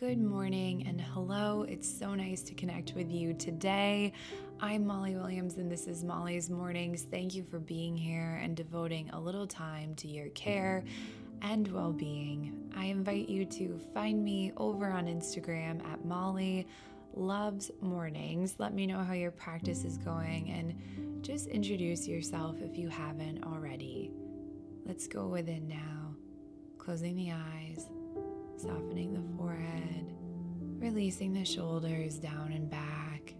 Good morning and hello. It's so nice to connect with you today. I'm Molly Williams and this is Molly's Mornings. Thank you for being here and devoting a little time to your care and well being. I invite you to find me over on Instagram at Molly Loves Mornings. Let me know how your practice is going and just introduce yourself if you haven't already. Let's go within now, closing the eyes releasing the shoulders down and back.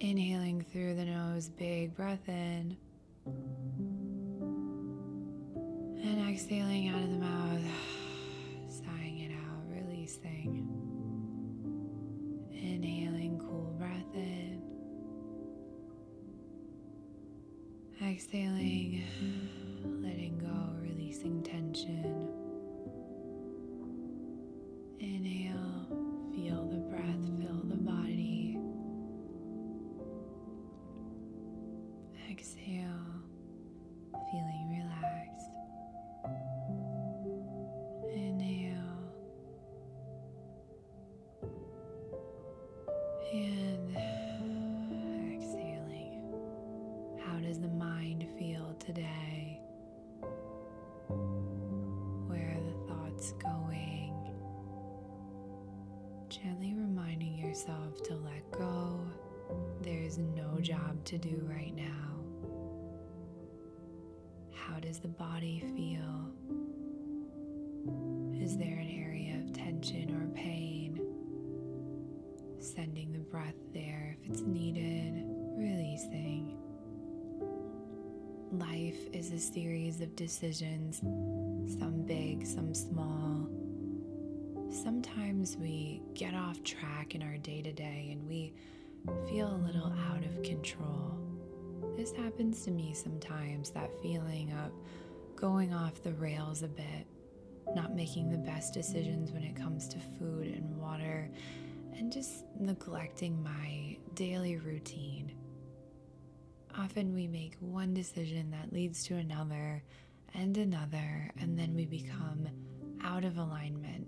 Inhaling through the nose, big breath in. And exhaling out of the mouth, sighing it out, releasing. Inhaling, cool breath in. Exhaling, letting go, releasing tension. Going? gently reminding yourself to let go. There is no job to do right now. How does the body feel? Is there an area of tension or pain? Sending the breath there if it's needed, Life is a series of decisions, some big, some small sometimes we get off track in our day to day and we feel a little out of control. This happens to me sometimes that feeling of going off the rails a bit, not making the best decisions when it comes to food and water, and just neglecting my daily routine. Often we make one decision that leads to another and another, and then we become out of alignment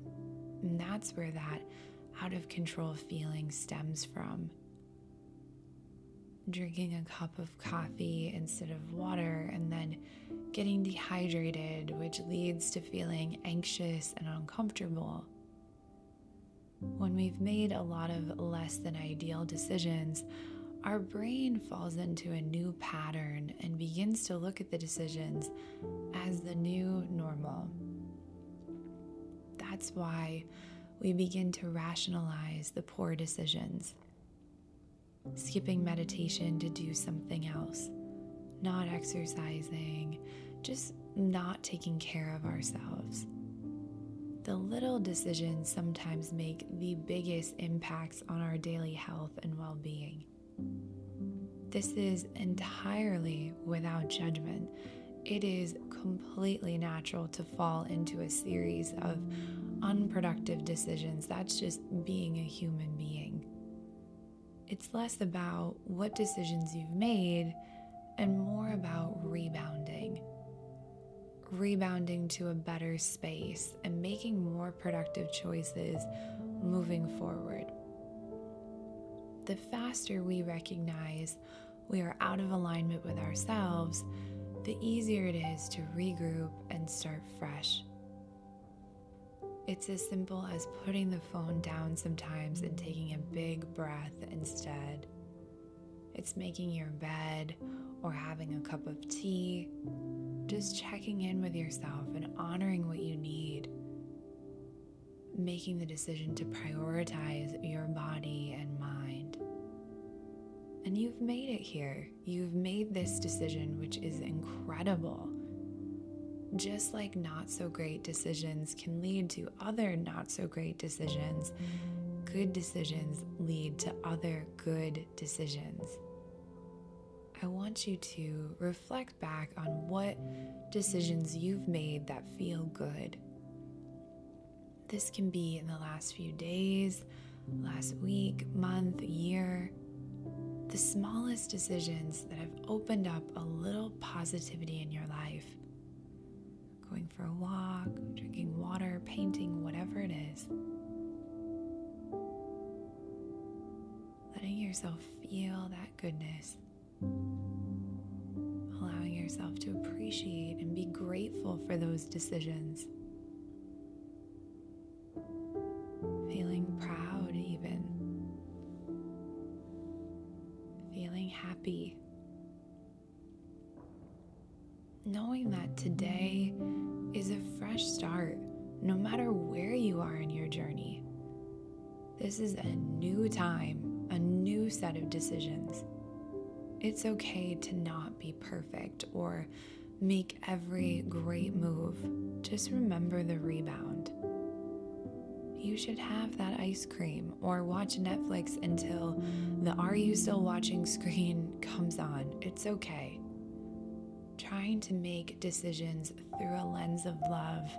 and that's where that out of control feeling stems from. Drinking a cup of coffee instead of water and then getting dehydrated, which leads to feeling anxious and uncomfortable. When we've made a lot of less than ideal decisions, our brain falls into a new pattern and begins to look at the decisions as the new normal. That's why we begin to rationalize the poor decisions, skipping meditation to do something else, not exercising, just not taking care of ourselves. The little decisions sometimes make the biggest impacts on our daily health and well being. This is entirely without judgment. It is completely natural to fall into a series of unproductive decisions. That's just being a human being. It's less about what decisions you've made and more about rebounding. Rebounding to a better space and making more productive choices moving forward. The faster we recognize we are out of alignment with ourselves, the easier it is to regroup and start fresh. It's as simple as putting the phone down sometimes and taking a big breath instead. It's making your bed or having a cup of tea, just checking in with yourself and honoring what you need. Making the decision to prioritize your body and mind. And you've made it here. You've made this decision, which is incredible. Just like not so great decisions can lead to other not so great decisions, good decisions lead to other good decisions. I want you to reflect back on what decisions you've made that feel good. This can be in the last few days, last week, month, year the smallest decisions that have opened up a little positivity in your life. Going for a walk, drinking water, painting, whatever it is. Letting yourself feel that goodness. Allowing yourself to appreciate and be grateful for those decisions. Happy. Knowing that today is a fresh start, no matter where you are in your journey. This is a new time, a new set of decisions. It's okay to not be perfect or make every great move. Just remember the rebound. You should have that ice cream or watch Netflix until the Are You Still Watching screen comes on. It's okay. Trying to make decisions through a lens of love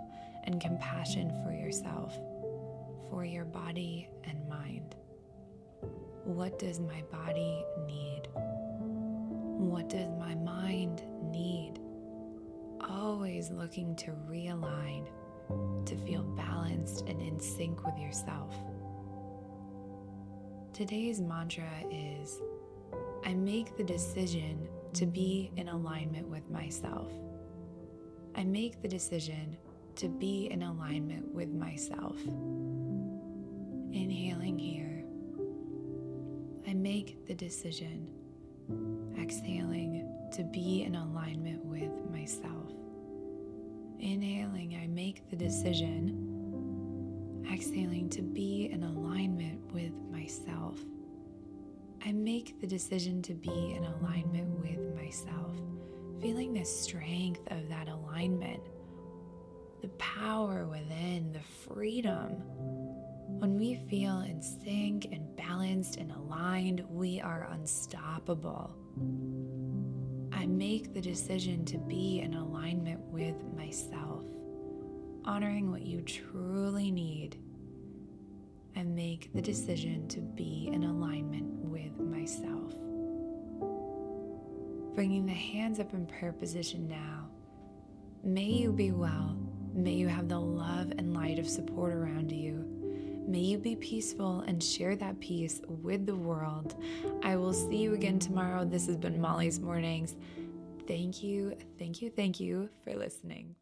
and compassion for yourself for your body and mind. What does my body need? What does my mind need? Always looking to realign, to feel balanced and in sync with yourself. Today's mantra is I make the decision to be in alignment with myself. I make the decision to be in alignment with myself. Inhaling here, I make the decision. Exhaling to be in alignment with myself. Inhaling, I make the decision. Exhaling to be in alignment with myself. I make the decision to be in alignment with myself, feeling the strength of that alignment, the power within, the freedom when we feel in sync and balanced and aligned, we are unstoppable. I make the decision to be in alignment with myself, honoring what you truly need. I make the decision to be in alignment with myself. Bringing the hands up in prayer position now. May you be well. May you have the love and light of support around you. May you be peaceful and share that peace with the world. I will see you again tomorrow. This has been Molly's Mornings. Thank you, thank you, thank you for listening.